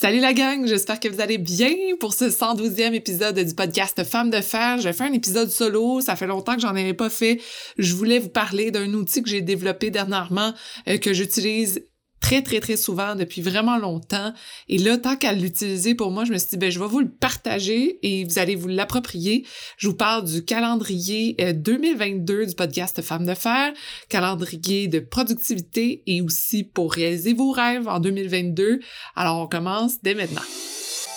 Salut la gang, j'espère que vous allez bien pour ce 112e épisode du podcast Femmes de fer. J'ai fait un épisode solo, ça fait longtemps que j'en avais pas fait. Je voulais vous parler d'un outil que j'ai développé dernièrement euh, que j'utilise très, très, très souvent depuis vraiment longtemps. Et là, tant qu'à l'utiliser pour moi, je me suis dit, ben, je vais vous le partager et vous allez vous l'approprier. Je vous parle du calendrier 2022 euh, du podcast Femmes de Fer, calendrier de productivité et aussi pour réaliser vos rêves en 2022. Alors, on commence dès maintenant.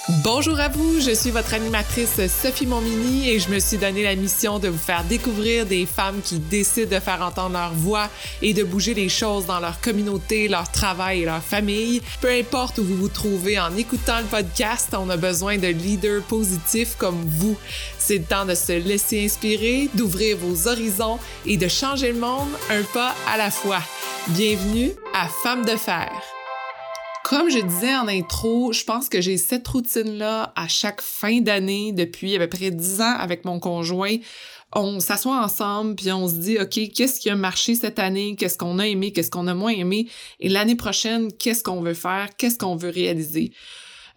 Bonjour à vous, je suis votre animatrice Sophie Momini et je me suis donné la mission de vous faire découvrir des femmes qui décident de faire entendre leur voix et de bouger les choses dans leur communauté, leur travail et leur famille. Peu importe où vous vous trouvez en écoutant le podcast, on a besoin de leaders positifs comme vous. C'est le temps de se laisser inspirer, d'ouvrir vos horizons et de changer le monde un pas à la fois. Bienvenue à Femmes de Fer. Comme je disais en intro, je pense que j'ai cette routine-là à chaque fin d'année depuis à peu près dix ans avec mon conjoint. On s'assoit ensemble puis on se dit, OK, qu'est-ce qui a marché cette année? Qu'est-ce qu'on a aimé? Qu'est-ce qu'on a moins aimé? Et l'année prochaine, qu'est-ce qu'on veut faire? Qu'est-ce qu'on veut réaliser?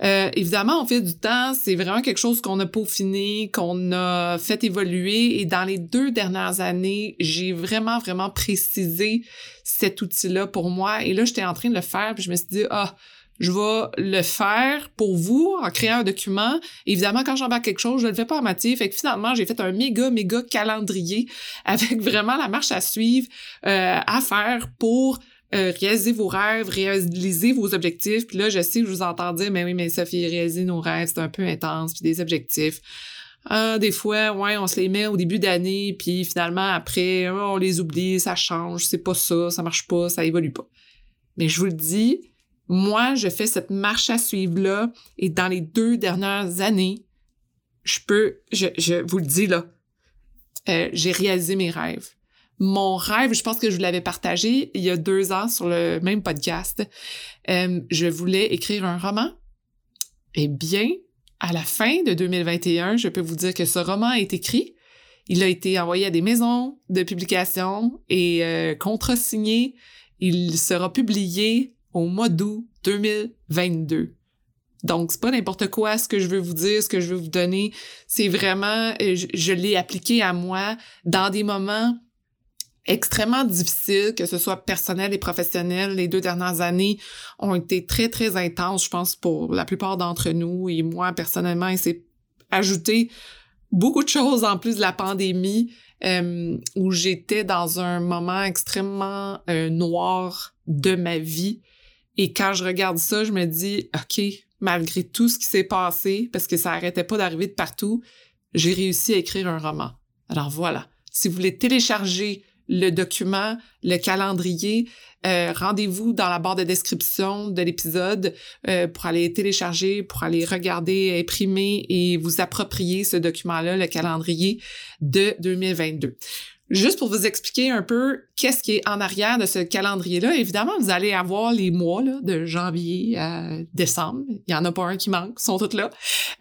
Euh, évidemment, au fil du temps, c'est vraiment quelque chose qu'on a peaufiné, qu'on a fait évoluer. Et dans les deux dernières années, j'ai vraiment, vraiment précisé cet outil-là pour moi. Et là, j'étais en train de le faire, puis je me suis dit, ah, je vais le faire pour vous en créant un document. Évidemment, quand j'embarque quelque chose, je le fais pas en matière. Fait que finalement, j'ai fait un méga, méga calendrier avec vraiment la marche à suivre, euh, à faire pour euh, réaliser vos rêves, réaliser vos objectifs. Puis là, je sais que je vous entends dire, mais oui, mais Sophie, réaliser nos rêves, c'est un peu intense, puis des objectifs. Ah, des fois, ouais, on se les met au début d'année, puis finalement, après, on les oublie, ça change, c'est pas ça, ça marche pas, ça évolue pas. Mais je vous le dis, moi, je fais cette marche à suivre-là, et dans les deux dernières années, je peux, je, je vous le dis là, euh, j'ai réalisé mes rêves mon rêve, je pense que je vous l'avais partagé il y a deux ans sur le même podcast. Euh, je voulais écrire un roman. Eh bien, à la fin de 2021, je peux vous dire que ce roman est écrit. Il a été envoyé à des maisons de publication et euh, contre-signé. Il sera publié au mois d'août 2022. Donc, c'est pas n'importe quoi ce que je veux vous dire, ce que je veux vous donner. C'est vraiment, euh, je l'ai appliqué à moi dans des moments extrêmement difficile, que ce soit personnel et professionnel. Les deux dernières années ont été très, très intenses, je pense, pour la plupart d'entre nous. Et moi, personnellement, il s'est ajouté beaucoup de choses en plus de la pandémie, euh, où j'étais dans un moment extrêmement euh, noir de ma vie. Et quand je regarde ça, je me dis, OK, malgré tout ce qui s'est passé, parce que ça arrêtait pas d'arriver de partout, j'ai réussi à écrire un roman. Alors voilà. Si vous voulez télécharger le document, le calendrier, euh, rendez-vous dans la barre de description de l'épisode euh, pour aller télécharger, pour aller regarder, imprimer et vous approprier ce document-là, le calendrier de 2022. Juste pour vous expliquer un peu qu'est-ce qui est en arrière de ce calendrier-là, évidemment, vous allez avoir les mois là, de janvier à décembre. Il y en a pas un qui manque, ils sont tous là.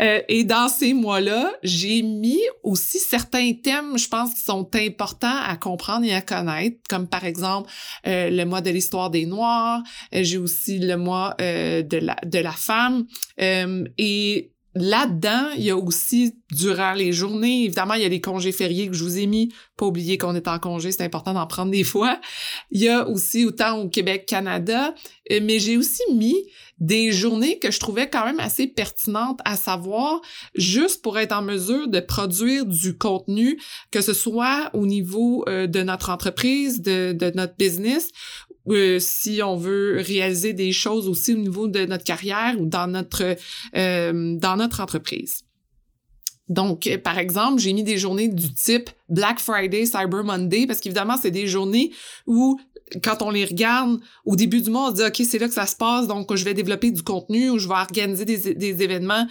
Euh, et dans ces mois-là, j'ai mis aussi certains thèmes, je pense, qui sont importants à comprendre et à connaître, comme par exemple euh, le mois de l'histoire des Noirs. Euh, j'ai aussi le mois de la de la femme et Là-dedans, il y a aussi, durant les journées, évidemment, il y a les congés fériés que je vous ai mis. Pas oublier qu'on est en congé, c'est important d'en prendre des fois. Il y a aussi autant au Québec, Canada, euh, mais j'ai aussi mis des journées que je trouvais quand même assez pertinentes à savoir, juste pour être en mesure de produire du contenu, que ce soit au niveau euh, de notre entreprise, de, de notre business, euh, si on veut réaliser des choses aussi au niveau de notre carrière ou dans notre euh, dans notre entreprise. Donc, euh, par exemple, j'ai mis des journées du type Black Friday, Cyber Monday, parce qu'évidemment, c'est des journées où, quand on les regarde, au début du mois, on se dit, OK, c'est là que ça se passe, donc je vais développer du contenu ou je vais organiser des, des événements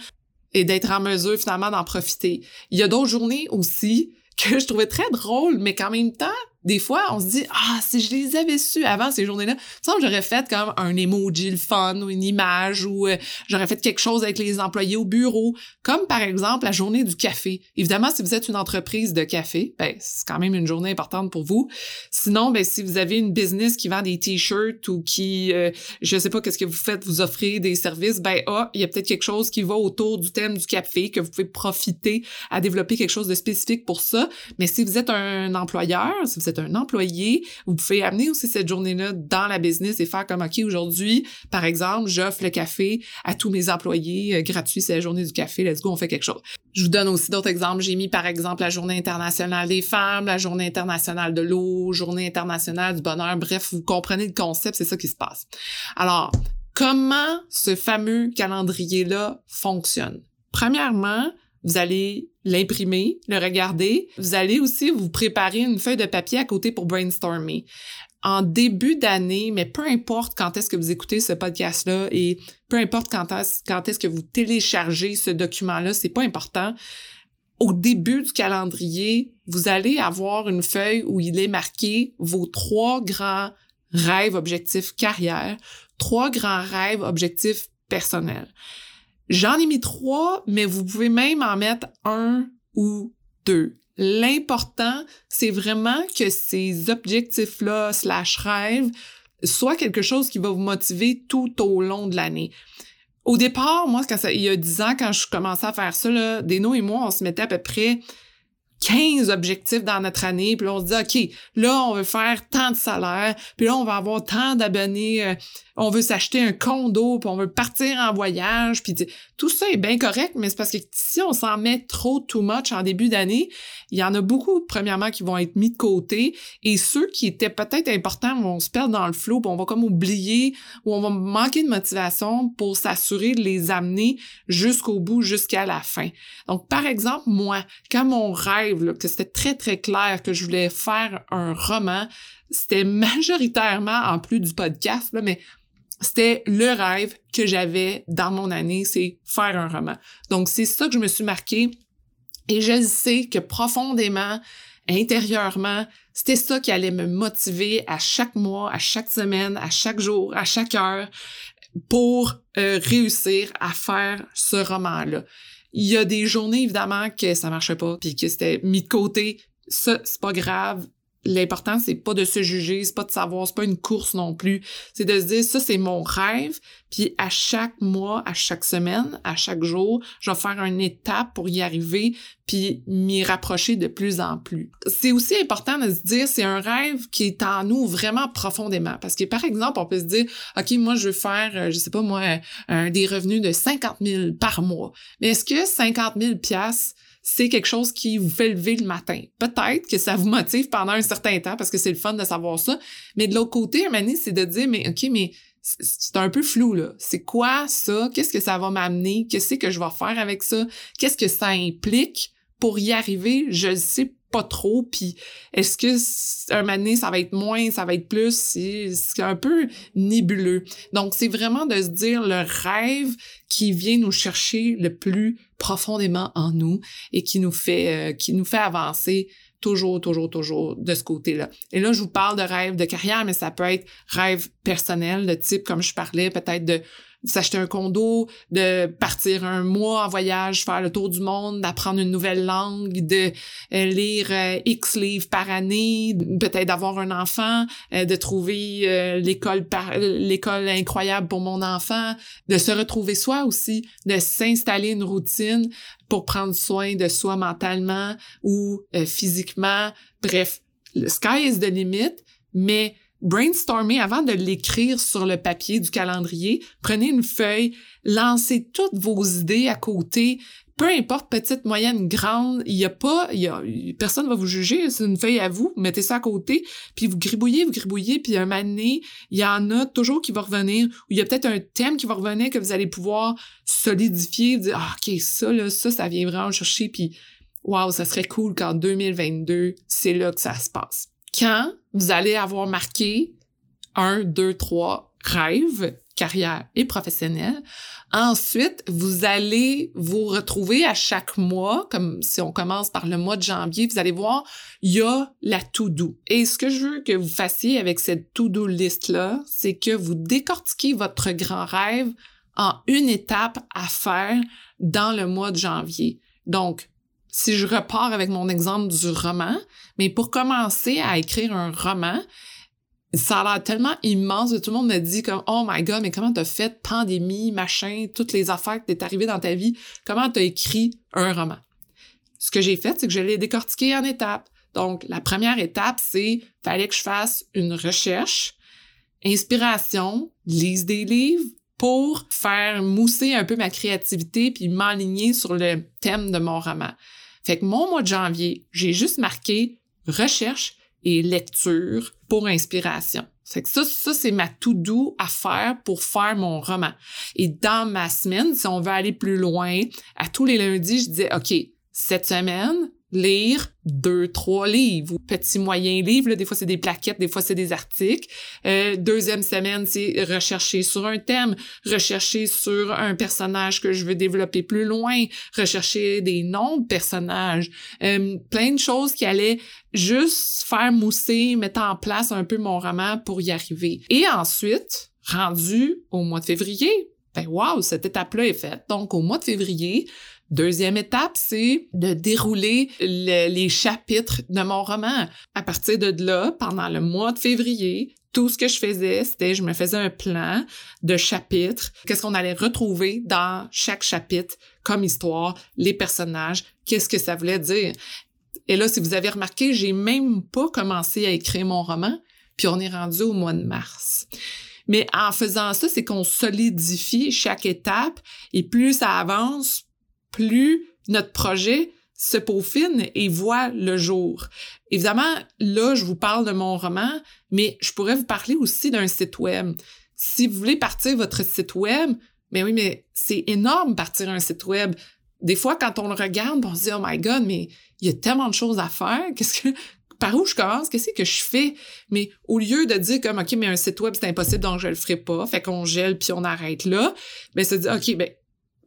et d'être en mesure, finalement, d'en profiter. Il y a d'autres journées aussi que je trouvais très drôles, mais qu'en même temps, des fois, on se dit, ah, si je les avais su avant ces journées-là, ça j'aurais fait comme un emoji le fun ou une image ou euh, j'aurais fait quelque chose avec les employés au bureau, comme par exemple la journée du café. Évidemment, si vous êtes une entreprise de café, ben, c'est quand même une journée importante pour vous. Sinon, ben, si vous avez une business qui vend des t-shirts ou qui, euh, je sais pas qu'est-ce que vous faites, vous offrez des services, ben, ah, il y a peut-être quelque chose qui va autour du thème du café que vous pouvez profiter à développer quelque chose de spécifique pour ça. Mais si vous êtes un employeur, si vous êtes un employé, vous pouvez amener aussi cette journée-là dans la business et faire comme, OK, aujourd'hui, par exemple, j'offre le café à tous mes employés euh, gratuit, c'est la journée du café, let's go, on fait quelque chose. Je vous donne aussi d'autres exemples. J'ai mis, par exemple, la journée internationale des femmes, la journée internationale de l'eau, journée internationale du bonheur. Bref, vous comprenez le concept, c'est ça qui se passe. Alors, comment ce fameux calendrier-là fonctionne? Premièrement, vous allez l'imprimer, le regarder. Vous allez aussi vous préparer une feuille de papier à côté pour brainstormer. En début d'année, mais peu importe quand est-ce que vous écoutez ce podcast-là et peu importe quand est-ce, que vous téléchargez ce document-là, c'est pas important. Au début du calendrier, vous allez avoir une feuille où il est marqué vos trois grands rêves, objectifs carrière, trois grands rêves, objectifs personnels. J'en ai mis trois, mais vous pouvez même en mettre un ou deux. L'important, c'est vraiment que ces objectifs-là, slash rêves, soient quelque chose qui va vous motiver tout au long de l'année. Au départ, moi, quand il y a dix ans, quand je commençais à faire ça, là, Deno et moi, on se mettait à peu près 15 objectifs dans notre année, puis là, on se dit, OK, là, on veut faire tant de salaire, puis là, on va avoir tant d'abonnés, euh, on veut s'acheter un condo, puis on veut partir en voyage, puis tout ça est bien correct, mais c'est parce que si on s'en met trop too much en début d'année, il y en a beaucoup, premièrement, qui vont être mis de côté, et ceux qui étaient peut-être importants vont se perdre dans le flot, puis on va comme oublier, ou on va manquer de motivation pour s'assurer de les amener jusqu'au bout, jusqu'à la fin. Donc, par exemple, moi, quand mon rêve, que c'était très, très clair que je voulais faire un roman, c'était majoritairement, en plus du podcast, là, mais c'était le rêve que j'avais dans mon année, c'est faire un roman. Donc, c'est ça que je me suis marqué. Et je sais que profondément, intérieurement, c'était ça qui allait me motiver à chaque mois, à chaque semaine, à chaque jour, à chaque heure pour euh, réussir à faire ce roman-là. Il y a des journées, évidemment, que ça marchait pas, puis que c'était mis de côté. Ça, c'est pas grave l'important c'est pas de se juger, c'est pas de savoir, c'est pas une course non plus, c'est de se dire ça c'est mon rêve, puis à chaque mois, à chaque semaine, à chaque jour, je vais faire une étape pour y arriver puis m'y rapprocher de plus en plus. C'est aussi important de se dire c'est un rêve qui est en nous vraiment profondément parce que par exemple, on peut se dire OK, moi je veux faire euh, je sais pas moi un, des revenus de 50 000 par mois. Mais est-ce que 50 000 pièces c'est quelque chose qui vous fait lever le matin. Peut-être que ça vous motive pendant un certain temps parce que c'est le fun de savoir ça. Mais de l'autre côté, un c'est de dire, mais OK, mais c'est un peu flou, là. C'est quoi ça? Qu'est-ce que ça va m'amener? Qu'est-ce que je vais faire avec ça? Qu'est-ce que ça implique pour y arriver? Je ne sais pas trop. Puis est-ce que un année, ça va être moins, ça va être plus? C'est un peu nébuleux. Donc, c'est vraiment de se dire le rêve qui vient nous chercher le plus profondément en nous et qui nous fait, euh, qui nous fait avancer toujours, toujours, toujours de ce côté-là. Et là, je vous parle de rêve de carrière, mais ça peut être rêve personnel, de type, comme je parlais, peut-être de s'acheter un condo, de partir un mois en voyage, faire le tour du monde, d'apprendre une nouvelle langue, de euh, lire euh, X livres par année, peut-être d'avoir un enfant, euh, de trouver l'école l'école incroyable pour mon enfant, de se retrouver soi aussi, de s'installer une routine pour prendre soin de soi mentalement ou physiquement. Bref, le sky is the limit, mais brainstormer avant de l'écrire sur le papier du calendrier. Prenez une feuille, lancez toutes vos idées à côté. Peu importe, petite, moyenne, grande, il y a pas, il y personne va vous juger, c'est une feuille à vous, mettez ça à côté, puis vous gribouillez, vous gribouillez, puis un moment il y en a toujours qui va revenir, ou il y a peut-être un thème qui va revenir que vous allez pouvoir solidifier, dire, ah, ok, ça, là, ça, ça vient vraiment chercher, puis waouh, ça serait cool qu'en 2022, c'est là que ça se passe quand vous allez avoir marqué un, deux, trois rêves, carrière et professionnel, Ensuite, vous allez vous retrouver à chaque mois, comme si on commence par le mois de janvier, vous allez voir, il y a la to-do. Et ce que je veux que vous fassiez avec cette to-do list-là, c'est que vous décortiquez votre grand rêve en une étape à faire dans le mois de janvier. Donc, si je repars avec mon exemple du roman, mais pour commencer à écrire un roman, ça a l'air tellement immense. Tout le monde me dit comme Oh my god, mais comment t'as fait pandémie, machin, toutes les affaires que t'es arrivé dans ta vie, comment t'as écrit un roman? Ce que j'ai fait, c'est que je l'ai décortiqué en étapes. Donc, la première étape, c'est fallait que je fasse une recherche, inspiration, lise des livres pour faire mousser un peu ma créativité puis m'aligner sur le thème de mon roman. Fait que mon mois de janvier, j'ai juste marqué recherche, et lecture pour inspiration. C'est que ça, ça c'est ma tout doux à faire pour faire mon roman. Et dans ma semaine, si on veut aller plus loin, à tous les lundis, je disais, OK, cette semaine, lire deux, trois livres ou petits moyens livres. des fois, c'est des plaquettes, des fois, c'est des articles. Euh, deuxième semaine, c'est rechercher sur un thème, rechercher sur un personnage que je veux développer plus loin, rechercher des noms de personnages, euh, plein de choses qui allaient juste faire mousser, mettre en place un peu mon roman pour y arriver. Et ensuite, rendu au mois de février, ben wow, cette étape-là est faite. Donc, au mois de février, Deuxième étape, c'est de dérouler les chapitres de mon roman. À partir de là, pendant le mois de février, tout ce que je faisais, c'était je me faisais un plan de chapitres, qu'est-ce qu'on allait retrouver dans chaque chapitre comme histoire, les personnages, qu'est-ce que ça voulait dire. Et là, si vous avez remarqué, j'ai même pas commencé à écrire mon roman, puis on est rendu au mois de mars. Mais en faisant ça, c'est qu'on solidifie chaque étape et plus ça avance, plus notre projet se peaufine et voit le jour. Évidemment, là, je vous parle de mon roman, mais je pourrais vous parler aussi d'un site web. Si vous voulez partir votre site web, mais oui, mais c'est énorme partir un site web. Des fois, quand on le regarde, on se dit, oh my God, mais il y a tellement de choses à faire. Qu'est-ce que, par où je commence? Qu'est-ce que je fais? Mais au lieu de dire comme, OK, mais un site web, c'est impossible, donc je le ferai pas. Fait qu'on gèle puis on arrête là. Ben, se dit, OK, ben,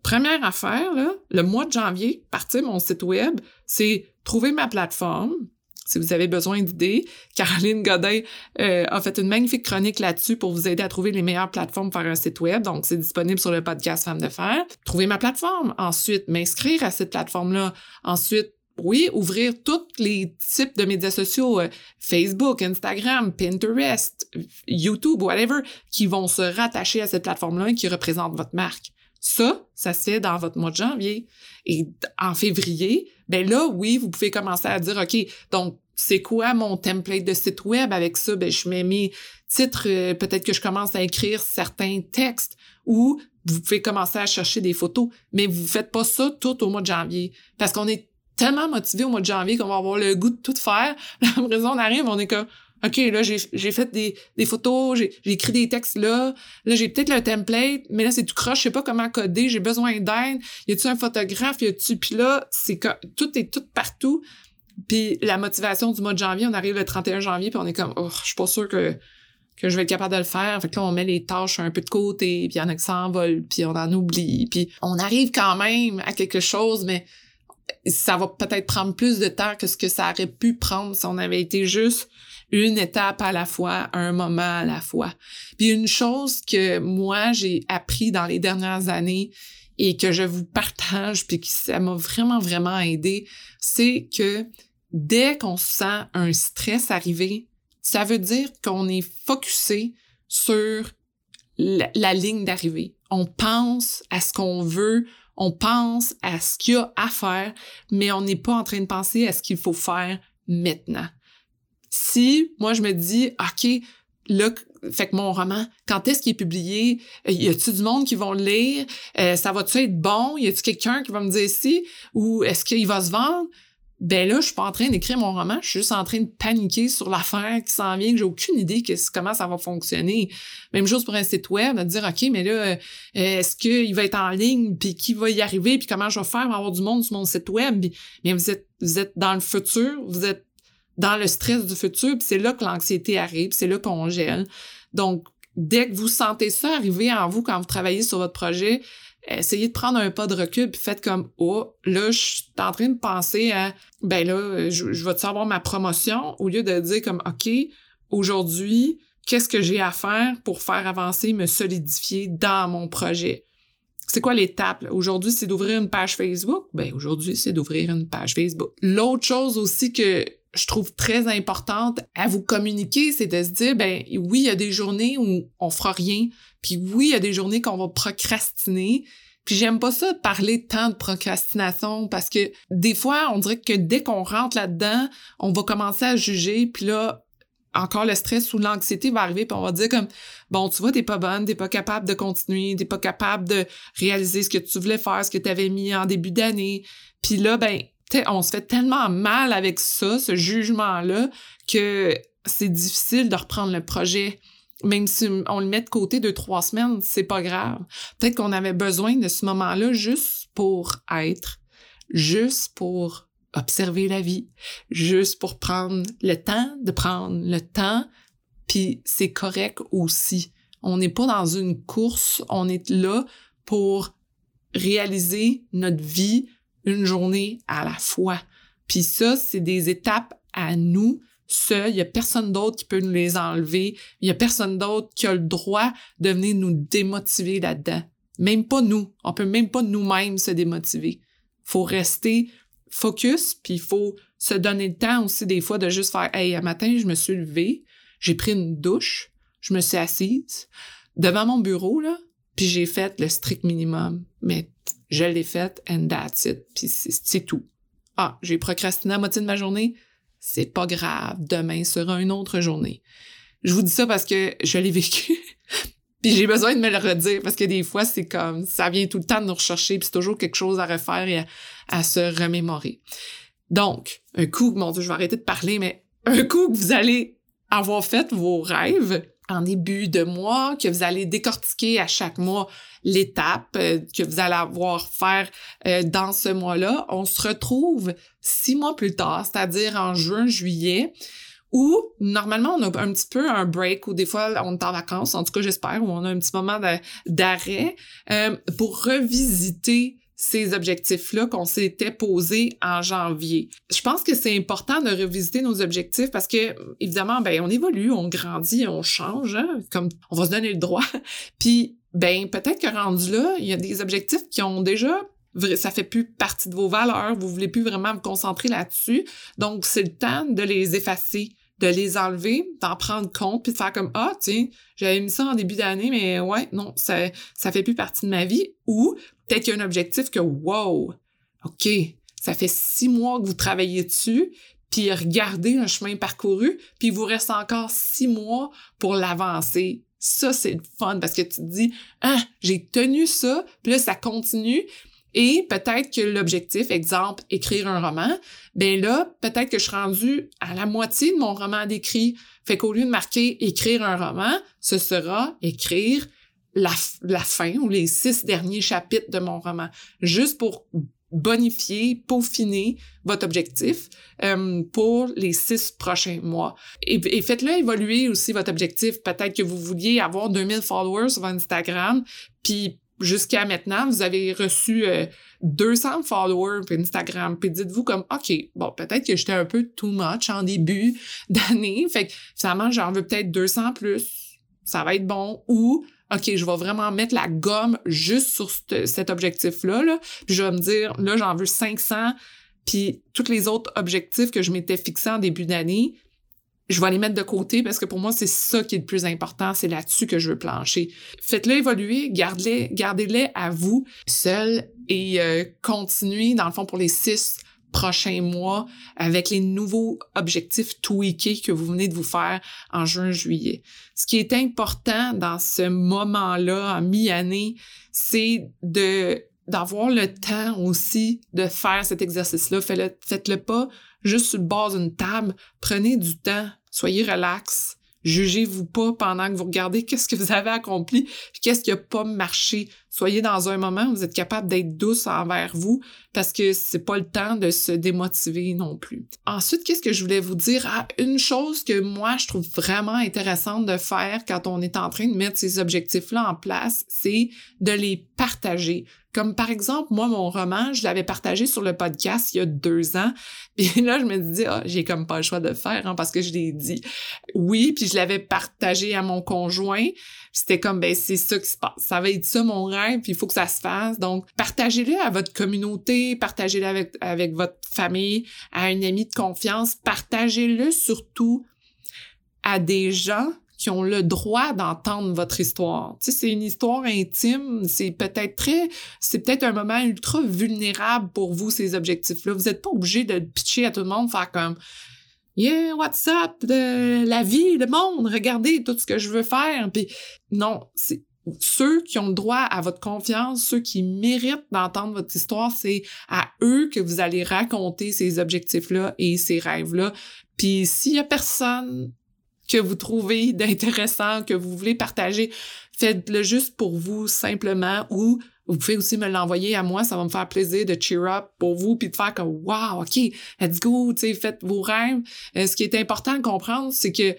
Première affaire, là, le mois de janvier, partir mon site web, c'est trouver ma plateforme. Si vous avez besoin d'idées, Caroline Godin euh, a fait une magnifique chronique là-dessus pour vous aider à trouver les meilleures plateformes pour faire un site web. Donc, c'est disponible sur le podcast Femme de Fer. Trouver ma plateforme. Ensuite, m'inscrire à cette plateforme-là. Ensuite, oui, ouvrir tous les types de médias sociaux, euh, Facebook, Instagram, Pinterest, YouTube, whatever, qui vont se rattacher à cette plateforme-là et qui représentent votre marque. Ça, ça se fait dans votre mois de janvier. Et en février, ben là, oui, vous pouvez commencer à dire, OK, donc, c'est quoi mon template de site web? Avec ça, ben, je mets mes titres, euh, peut-être que je commence à écrire certains textes ou vous pouvez commencer à chercher des photos, mais vous faites pas ça tout au mois de janvier parce qu'on est tellement motivé au mois de janvier qu'on va avoir le goût de tout faire. La raison, on arrive, on est comme, OK, là, j'ai fait des, des photos, j'ai écrit des textes là. Là, j'ai peut-être le template, mais là, c'est tout croche, je sais pas comment coder, j'ai besoin d'aide. Y a-tu un photographe, y a-tu... Puis là, c'est tout est tout partout. Puis la motivation du mois de janvier, on arrive le 31 janvier, puis on est comme, oh, je suis pas sûr que, que je vais être capable de le faire. Fait que là, on met les tâches un peu de côté, puis il y en a qui s'envolent, puis on en oublie. Puis on arrive quand même à quelque chose, mais ça va peut-être prendre plus de temps que ce que ça aurait pu prendre si on avait été juste une étape à la fois, un moment à la fois. Puis une chose que moi j'ai appris dans les dernières années et que je vous partage puis que ça m'a vraiment vraiment aidé, c'est que dès qu'on sent un stress arriver, ça veut dire qu'on est focusé sur la, la ligne d'arrivée. On pense à ce qu'on veut, on pense à ce qu'il y a à faire, mais on n'est pas en train de penser à ce qu'il faut faire maintenant. Si moi je me dis, OK, là, fait que mon roman, quand est-ce qu'il est publié? Euh, y a-tu du monde qui vont le lire? Euh, ça va-tu être bon? Y a-tu quelqu'un qui va me dire si? Ou est-ce qu'il va se vendre? Ben là, je suis pas en train d'écrire mon roman, je suis juste en train de paniquer sur l'affaire qui s'en vient, que j'ai aucune idée que, comment ça va fonctionner. Même chose pour un site web, de dire OK, mais là, euh, est-ce qu'il va être en ligne, puis qui va y arriver, puis comment je vais faire pour avoir du monde sur mon site web? mais vous êtes vous êtes dans le futur, vous êtes dans le stress du futur, c'est là que l'anxiété arrive, c'est là qu'on gèle. Donc, dès que vous sentez ça arriver en vous quand vous travaillez sur votre projet, essayez de prendre un pas de recul puis faites comme oh là je suis en train de penser à ben là je, je vais savoir ma promotion au lieu de dire comme ok aujourd'hui qu'est-ce que j'ai à faire pour faire avancer me solidifier dans mon projet c'est quoi l'étape aujourd'hui c'est d'ouvrir une page Facebook? Ben aujourd'hui c'est d'ouvrir une page Facebook. L'autre chose aussi que je trouve très importante à vous communiquer, c'est de se dire, ben oui, il y a des journées où on fera rien, puis oui, il y a des journées qu'on va procrastiner, puis j'aime pas ça de parler tant de procrastination parce que des fois, on dirait que dès qu'on rentre là-dedans, on va commencer à juger, puis là, encore le stress ou l'anxiété va arriver, puis on va dire comme bon, tu vois, t'es pas bonne, t'es pas capable de continuer, t'es pas capable de réaliser ce que tu voulais faire, ce que tu avais mis en début d'année. Puis là, ben on se fait tellement mal avec ça, ce jugement-là, que c'est difficile de reprendre le projet. Même si on le met de côté deux, trois semaines, c'est pas grave. Peut-être qu'on avait besoin de ce moment-là juste pour être, juste pour observer la vie, juste pour prendre le temps de prendre le temps, puis c'est correct aussi. On n'est pas dans une course, on est là pour réaliser notre vie, une journée à la fois. Puis ça, c'est des étapes à nous seuls. Il y a personne d'autre qui peut nous les enlever. Il y a personne d'autre qui a le droit de venir nous démotiver là-dedans. Même pas nous. On peut même pas nous-mêmes se démotiver. Faut rester focus, puis il faut se donner le temps aussi des fois de juste faire Hey, un matin, je me suis levée, j'ai pris une douche, je me suis assise devant mon bureau, là, puis j'ai fait le strict minimum. Mais je l'ai faite and that's it. Puis c'est tout. Ah, j'ai procrastiné la moitié de ma journée. C'est pas grave. Demain sera une autre journée. Je vous dis ça parce que je l'ai vécu. puis j'ai besoin de me le redire parce que des fois, c'est comme, ça vient tout le temps de nous rechercher puis c'est toujours quelque chose à refaire et à, se remémorer. Donc, un coup, mon Dieu, je vais arrêter de parler, mais un coup que vous allez avoir fait vos rêves, en début de mois, que vous allez décortiquer à chaque mois l'étape euh, que vous allez avoir faire euh, dans ce mois-là. On se retrouve six mois plus tard, c'est-à-dire en juin, juillet, où normalement on a un petit peu un break ou des fois on est en vacances, en tout cas j'espère, où on a un petit moment d'arrêt euh, pour revisiter ces objectifs-là qu'on s'était posés en janvier. Je pense que c'est important de revisiter nos objectifs parce que, évidemment, ben, on évolue, on grandit, on change, hein, comme on va se donner le droit. Puis, ben, peut-être que rendu là, il y a des objectifs qui ont déjà ça fait plus partie de vos valeurs, vous voulez plus vraiment vous concentrer là-dessus. Donc, c'est le temps de les effacer de les enlever, d'en prendre compte, puis de faire comme ah tiens, j'avais mis ça en début d'année, mais ouais non ça ça fait plus partie de ma vie. Ou peut-être qu'il y a un objectif que wow, ok, ça fait six mois que vous travaillez dessus, puis regardez un chemin parcouru, puis il vous reste encore six mois pour l'avancer. Ça, c'est le fun parce que tu te dis, ah, j'ai tenu ça, puis là, ça continue. Et peut-être que l'objectif, exemple, écrire un roman, ben là, peut-être que je suis rendue à la moitié de mon roman d'écrit. Fait qu'au lieu de marquer écrire un roman, ce sera écrire la, la fin ou les six derniers chapitres de mon roman, juste pour bonifier, peaufiner votre objectif euh, pour les six prochains mois. Et, et faites-le évoluer aussi votre objectif. Peut-être que vous vouliez avoir 2000 followers sur Instagram, puis jusqu'à maintenant, vous avez reçu 200 euh, followers Instagram, puis dites-vous comme, OK, bon, peut-être que j'étais un peu too much en début d'année, fait que finalement, j'en veux peut-être 200 plus, ça va être bon, ou, OK, je vais vraiment mettre la gomme juste sur cet objectif-là, là, puis je vais me dire, là, j'en veux 500, puis tous les autres objectifs que je m'étais fixés en début d'année, je vais les mettre de côté parce que pour moi, c'est ça qui est le plus important. C'est là-dessus que je veux plancher. Faites-le évoluer, gardez-les, gardez-les à vous seuls et euh, continuez, dans le fond, pour les six prochains mois avec les nouveaux objectifs tweakés que vous venez de vous faire en juin-juillet. Ce qui est important dans ce moment-là, en mi-année, c'est de d'avoir le temps aussi de faire cet exercice-là. Faites-le, pas juste sur le bord d'une table. Prenez du temps, soyez relax. Jugez-vous pas pendant que vous regardez qu'est-ce que vous avez accompli, qu'est-ce qui a pas marché soyez dans un moment où vous êtes capable d'être douce envers vous parce que c'est pas le temps de se démotiver non plus. Ensuite, qu'est-ce que je voulais vous dire? Ah, une chose que moi, je trouve vraiment intéressante de faire quand on est en train de mettre ces objectifs-là en place, c'est de les partager. Comme par exemple, moi, mon roman, je l'avais partagé sur le podcast il y a deux ans. Puis là, je me dis, ah, j'ai comme pas le choix de faire hein, parce que je l'ai dit. Oui, puis je l'avais partagé à mon conjoint. C'était comme, ben c'est ça qui se passe. Ça va être ça mon rêve, puis il faut que ça se fasse. Donc, partagez-le à votre communauté, partagez-le avec, avec votre famille, à un ami de confiance. Partagez-le surtout à des gens qui ont le droit d'entendre votre histoire. Tu sais, c'est une histoire intime, c'est peut-être très, c'est peut-être un moment ultra vulnérable pour vous, ces objectifs-là. Vous n'êtes pas obligé de pitcher à tout le monde, faire comme, yeah, what's up, de la vie, le monde, regardez tout ce que je veux faire. Puis non, c'est ceux qui ont le droit à votre confiance, ceux qui méritent d'entendre votre histoire, c'est à eux que vous allez raconter ces objectifs-là et ces rêves-là. Puis s'il y a personne que vous trouvez d'intéressant, que vous voulez partager, faites-le juste pour vous simplement ou vous pouvez aussi me l'envoyer à moi, ça va me faire plaisir de cheer up pour vous puis de faire comme wow, OK, let's go, tu sais, faites vos rêves. Euh, ce qui est important de comprendre, c'est que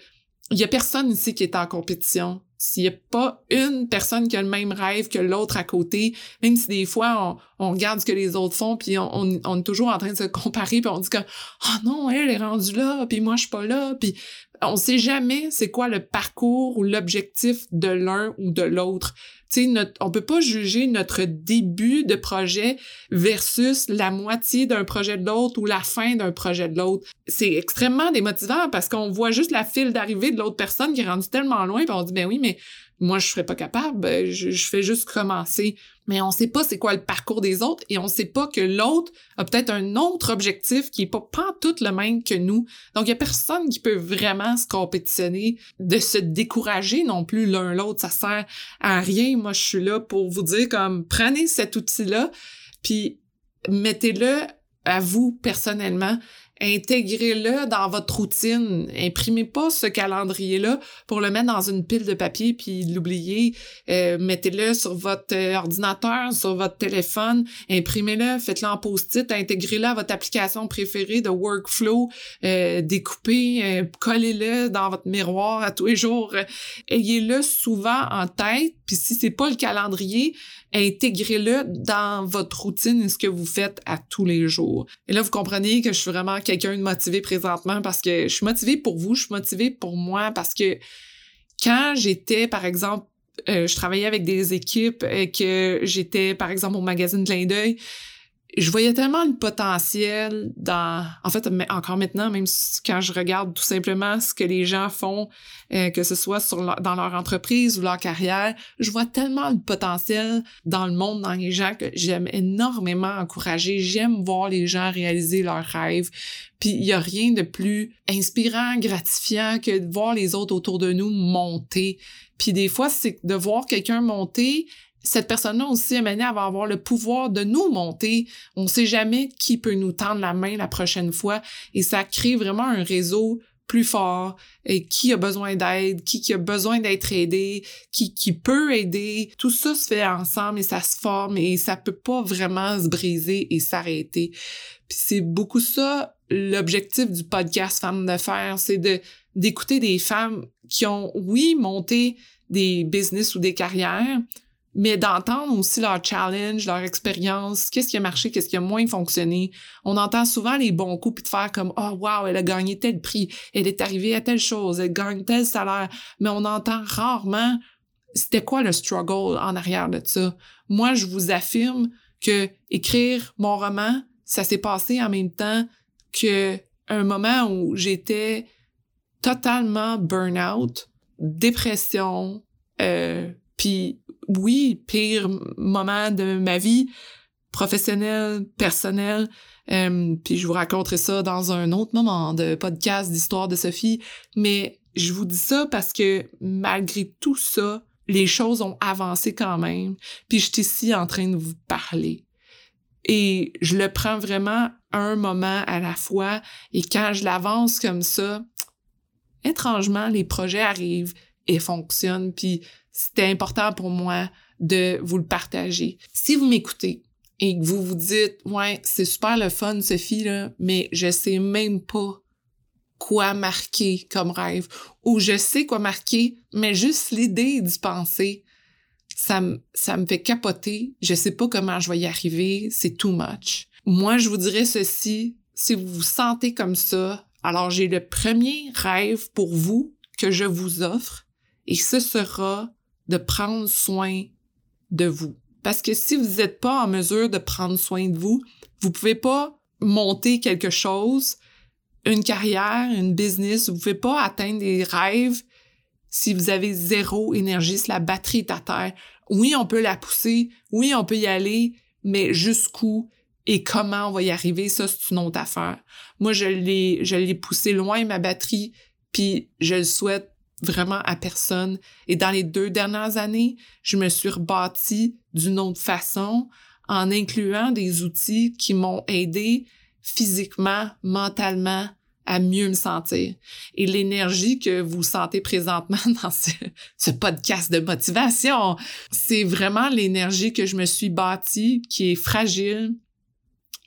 il y a personne ici qui est en compétition. S'il n'y a pas une personne qui a le même rêve que l'autre à côté, même si des fois on, regarde ce que les autres font, puis on, est toujours en train de se comparer, puis on dit que oh non, elle est rendue là, puis moi je suis pas là, puis on sait jamais c'est quoi le parcours ou l'objectif de l'un ou de l'autre. Tu sais, on peut pas juger notre début de projet versus la moitié d'un projet de l'autre ou la fin d'un projet de l'autre. C'est extrêmement démotivant parce qu'on voit juste la file d'arrivée de l'autre personne qui est rendue tellement loin, puis on dit ben oui, mais moi je serais pas capable, ben, je fais juste commencer mais on sait pas c'est quoi le parcours des autres et on sait pas que l'autre a peut-être un autre objectif qui est pas, pas tout le même que nous. Donc, il y a personne qui peut vraiment se compétitionner, de se décourager non plus l'un l'autre. Ça sert à rien. Moi, je suis là pour vous dire comme, prenez cet outil-là, puis mettez-le à vous personnellement intégrez-le dans votre routine. Imprimez pas ce calendrier-là pour le mettre dans une pile de papier puis l'oublier. Euh, mettez-le sur votre euh, ordinateur, sur votre téléphone. Imprimez-le, faites-le en post-it, intégrez-le à votre application préférée de workflow, euh, découpez, euh, collez-le dans votre miroir à tous les jours. Ayez-le souvent en tête. Puis si c'est pas le calendrier, intégrez-le dans votre routine et ce que vous faites à tous les jours. Et là, vous comprenez que je suis vraiment quelqu'un de motivé présentement parce que je suis motivée pour vous, je suis motivée pour moi parce que quand j'étais, par exemple, euh, je travaillais avec des équipes et que j'étais, par exemple, au magazine Clin d'œil, je voyais tellement le potentiel dans en fait encore maintenant même quand je regarde tout simplement ce que les gens font euh, que ce soit dans leur entreprise ou leur carrière je vois tellement le potentiel dans le monde dans les gens que j'aime énormément encourager. J'aime voir les gens réaliser leurs rêves. Puis il y a rien de plus inspirant gratifiant que de voir les autres autour de nous monter. Puis des fois c'est de voir quelqu'un monter cette personne-là aussi, à va avoir le pouvoir de nous monter. On ne sait jamais qui peut nous tendre la main la prochaine fois et ça crée vraiment un réseau plus fort et qui a besoin d'aide, qui, qui a besoin d'être aidé, qui, qui peut aider? Tout ça se fait ensemble et ça se forme et ça peut pas vraiment se briser et s'arrêter. Puis c'est beaucoup ça l'objectif du podcast Femmes fer, c'est de d'écouter des femmes qui ont, oui, monté des business ou des carrières, mais d'entendre aussi leur challenge, leur expérience, qu'est-ce qui a marché, qu'est-ce qui a moins fonctionné. On entend souvent les bons coups de faire comme oh wow, elle a gagné tel prix, elle est arrivée à telle chose, elle gagne tel salaire, mais on entend rarement c'était quoi le struggle en arrière de ça. Moi, je vous affirme que écrire mon roman, ça s'est passé en même temps que un moment où j'étais totalement burn-out, dépression, euh, puis oui, pire moment de ma vie, professionnelle, personnelle. Euh, puis je vous raconterai ça dans un autre moment de podcast d'histoire de Sophie. Mais je vous dis ça parce que malgré tout ça, les choses ont avancé quand même. Puis je suis ici en train de vous parler. Et je le prends vraiment un moment à la fois. Et quand je l'avance comme ça, étrangement, les projets arrivent et fonctionnent. Puis c'était important pour moi de vous le partager. Si vous m'écoutez et que vous vous dites, ouais, c'est super le fun, Sophie, là, mais je sais même pas quoi marquer comme rêve ou je sais quoi marquer, mais juste l'idée d'y penser, ça me, ça me fait capoter. Je sais pas comment je vais y arriver. C'est too much. Moi, je vous dirais ceci. Si vous vous sentez comme ça, alors j'ai le premier rêve pour vous que je vous offre et ce sera de prendre soin de vous. Parce que si vous n'êtes pas en mesure de prendre soin de vous, vous pouvez pas monter quelque chose une carrière, une business, vous pouvez pas atteindre des rêves si vous avez zéro énergie, si la batterie est à terre. Oui, on peut la pousser, oui, on peut y aller, mais jusqu'où et comment on va y arriver, ça, c'est une autre affaire. Moi, je l'ai poussé loin, ma batterie, puis je le souhaite vraiment à personne. Et dans les deux dernières années, je me suis rebâtie d'une autre façon en incluant des outils qui m'ont aidé physiquement, mentalement, à mieux me sentir. Et l'énergie que vous sentez présentement dans ce, podcast de motivation, c'est vraiment l'énergie que je me suis bâtie, qui est fragile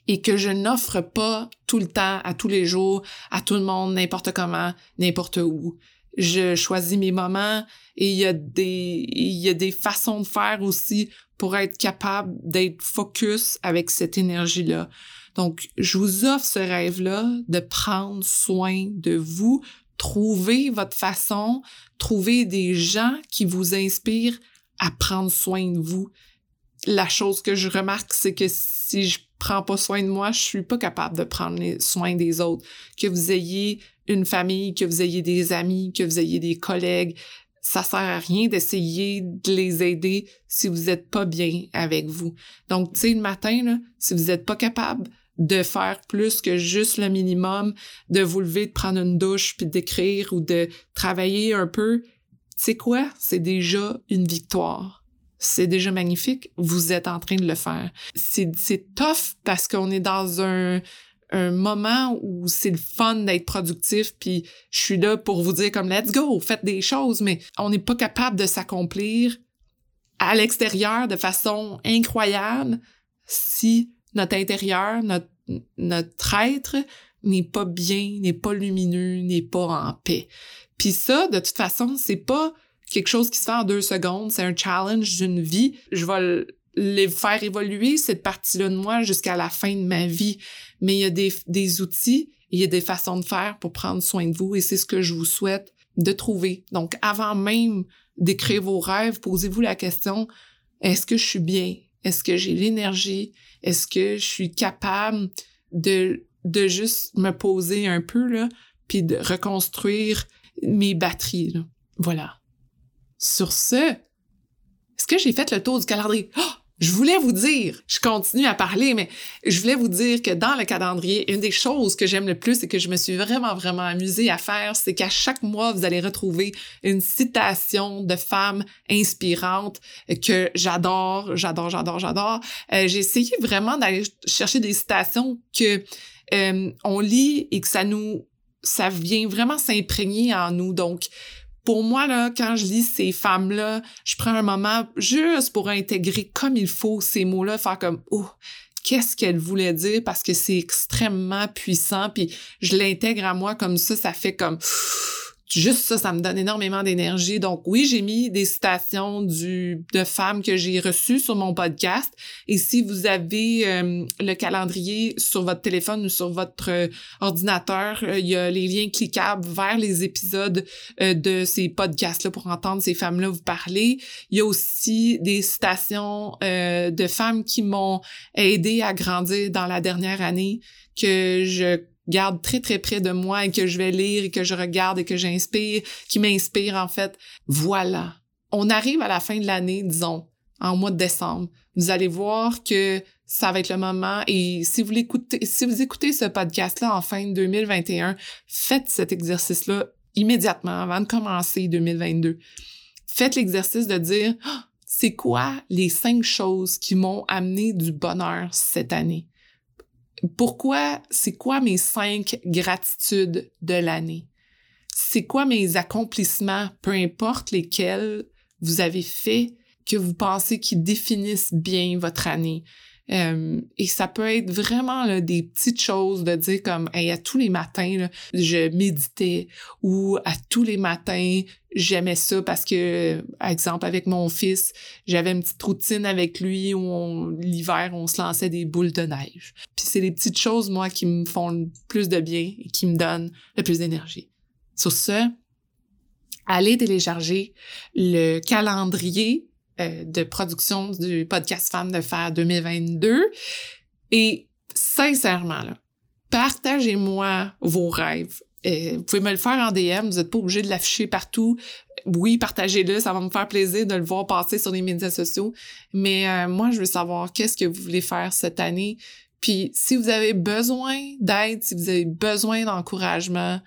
et que je n'offre pas tout le temps, à tous les jours, à tout le monde, n'importe comment, n'importe où. Je choisis mes moments et il y a des, il y a des façons de faire aussi pour être capable d'être focus avec cette énergie-là. Donc, je vous offre ce rêve-là de prendre soin de vous, trouver votre façon, trouver des gens qui vous inspirent à prendre soin de vous. La chose que je remarque, c'est que si je prends pas soin de moi, je suis pas capable de prendre soin des autres. Que vous ayez une famille, que vous ayez des amis, que vous ayez des collègues, ça sert à rien d'essayer de les aider si vous n'êtes pas bien avec vous. Donc, tu sais, le matin, là, si vous n'êtes pas capable de faire plus que juste le minimum, de vous lever, de prendre une douche, puis d'écrire ou de travailler un peu, c'est quoi? C'est déjà une victoire. C'est déjà magnifique. Vous êtes en train de le faire. C'est, tough parce qu'on est dans un, un moment où c'est le fun d'être productif, puis je suis là pour vous dire comme let's go, faites des choses, mais on n'est pas capable de s'accomplir à l'extérieur de façon incroyable si notre intérieur, notre, notre être n'est pas bien, n'est pas lumineux, n'est pas en paix. Puis ça, de toute façon, c'est pas quelque chose qui se fait en deux secondes, c'est un challenge d'une vie. Je vais les faire évoluer, cette partie-là de moi, jusqu'à la fin de ma vie. Mais il y a des, des outils, il y a des façons de faire pour prendre soin de vous et c'est ce que je vous souhaite de trouver. Donc, avant même d'écrire vos rêves, posez-vous la question, est-ce que je suis bien? Est-ce que j'ai l'énergie? Est-ce que je suis capable de, de juste me poser un peu, là, puis de reconstruire mes batteries, là? Voilà. Sur ce, est-ce que j'ai fait le tour du calendrier? Oh! Je voulais vous dire, je continue à parler, mais je voulais vous dire que dans le calendrier, une des choses que j'aime le plus et que je me suis vraiment, vraiment amusée à faire, c'est qu'à chaque mois, vous allez retrouver une citation de femme inspirante que j'adore, j'adore, j'adore, j'adore. Euh, j'ai essayé vraiment d'aller chercher des citations que euh, on lit et que ça nous, ça vient vraiment s'imprégner en nous. Donc, pour moi, là, quand je lis ces femmes-là, je prends un moment juste pour intégrer comme il faut ces mots-là, faire comme, oh, qu'est-ce qu'elle voulait dire? Parce que c'est extrêmement puissant, puis je l'intègre à moi comme ça, ça fait comme juste ça, ça me donne énormément d'énergie. Donc oui, j'ai mis des citations de femmes que j'ai reçues sur mon podcast. Et si vous avez euh, le calendrier sur votre téléphone ou sur votre euh, ordinateur, euh, il y a les liens cliquables vers les épisodes de ces podcasts-là pour entendre ces femmes-là vous parler. Il y a aussi des citations de femmes qui m'ont aidé à grandir dans la dernière année que je garde très très près de moi et que je vais lire et que je regarde et que j'inspire, qui m'inspire en fait. Voilà. On arrive à la fin de l'année, disons, en mois de décembre. Vous allez voir que ça va être le moment et si vous l'écoutez, si vous écoutez ce podcast-là en fin 2021, faites cet exercice-là immédiatement avant de commencer 2022. Faites l'exercice de dire, ah, c'est quoi les cinq choses qui m'ont amené du bonheur cette année? Pourquoi, c'est quoi mes cinq gratitudes de l'année? C'est quoi mes accomplissements, peu importe lesquels vous avez fait, que vous pensez qui définissent bien votre année? Euh, et ça peut être vraiment là, des petites choses de dire comme hey, à tous les matins là, je méditais ou à tous les matins j'aimais ça parce que par exemple avec mon fils j'avais une petite routine avec lui où l'hiver on se lançait des boules de neige. Puis c'est les petites choses moi qui me font le plus de bien et qui me donnent le plus d'énergie. Sur ce allez télécharger le calendrier euh, de production du podcast Femmes de Fer 2022. Et sincèrement, partagez-moi vos rêves. Euh, vous pouvez me le faire en DM, vous n'êtes pas obligé de l'afficher partout. Oui, partagez-le, ça va me faire plaisir de le voir passer sur les médias sociaux. Mais euh, moi, je veux savoir qu'est-ce que vous voulez faire cette année. Puis si vous avez besoin d'aide, si vous avez besoin d'encouragement,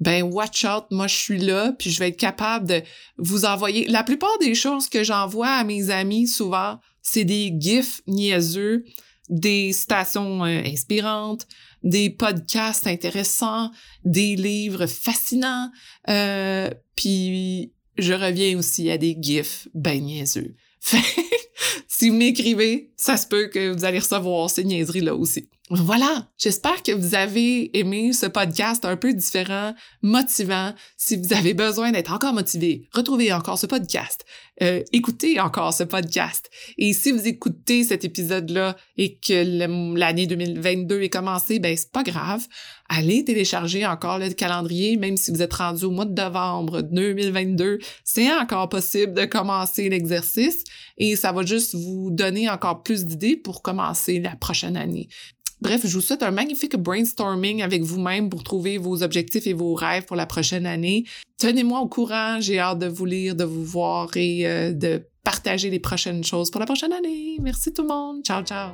ben watch out, moi je suis là, puis je vais être capable de vous envoyer. La plupart des choses que j'envoie à mes amis, souvent, c'est des gifs niaiseux, des citations euh, inspirantes, des podcasts intéressants, des livres fascinants, euh, puis je reviens aussi à des gifs ben niaiseux. si vous m'écrivez, ça se peut que vous allez recevoir ces niaiseries-là aussi. Voilà, j'espère que vous avez aimé ce podcast un peu différent, motivant. Si vous avez besoin d'être encore motivé, retrouvez encore ce podcast, euh, écoutez encore ce podcast. Et si vous écoutez cet épisode-là et que l'année 2022 est commencée, ben c'est pas grave. Allez télécharger encore le calendrier, même si vous êtes rendu au mois de novembre 2022, c'est encore possible de commencer l'exercice et ça va juste vous donner encore plus d'idées pour commencer la prochaine année. Bref, je vous souhaite un magnifique brainstorming avec vous-même pour trouver vos objectifs et vos rêves pour la prochaine année. Tenez-moi au courant, j'ai hâte de vous lire, de vous voir et euh, de partager les prochaines choses pour la prochaine année. Merci tout le monde. Ciao, ciao.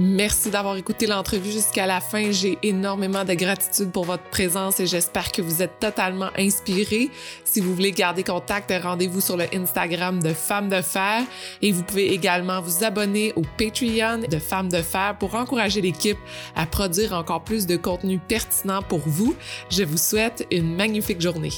Merci d'avoir écouté l'entrevue jusqu'à la fin. J'ai énormément de gratitude pour votre présence et j'espère que vous êtes totalement inspirés. Si vous voulez garder contact, rendez-vous sur le Instagram de Femmes de Fer et vous pouvez également vous abonner au Patreon de Femmes de Fer pour encourager l'équipe à produire encore plus de contenu pertinent pour vous. Je vous souhaite une magnifique journée.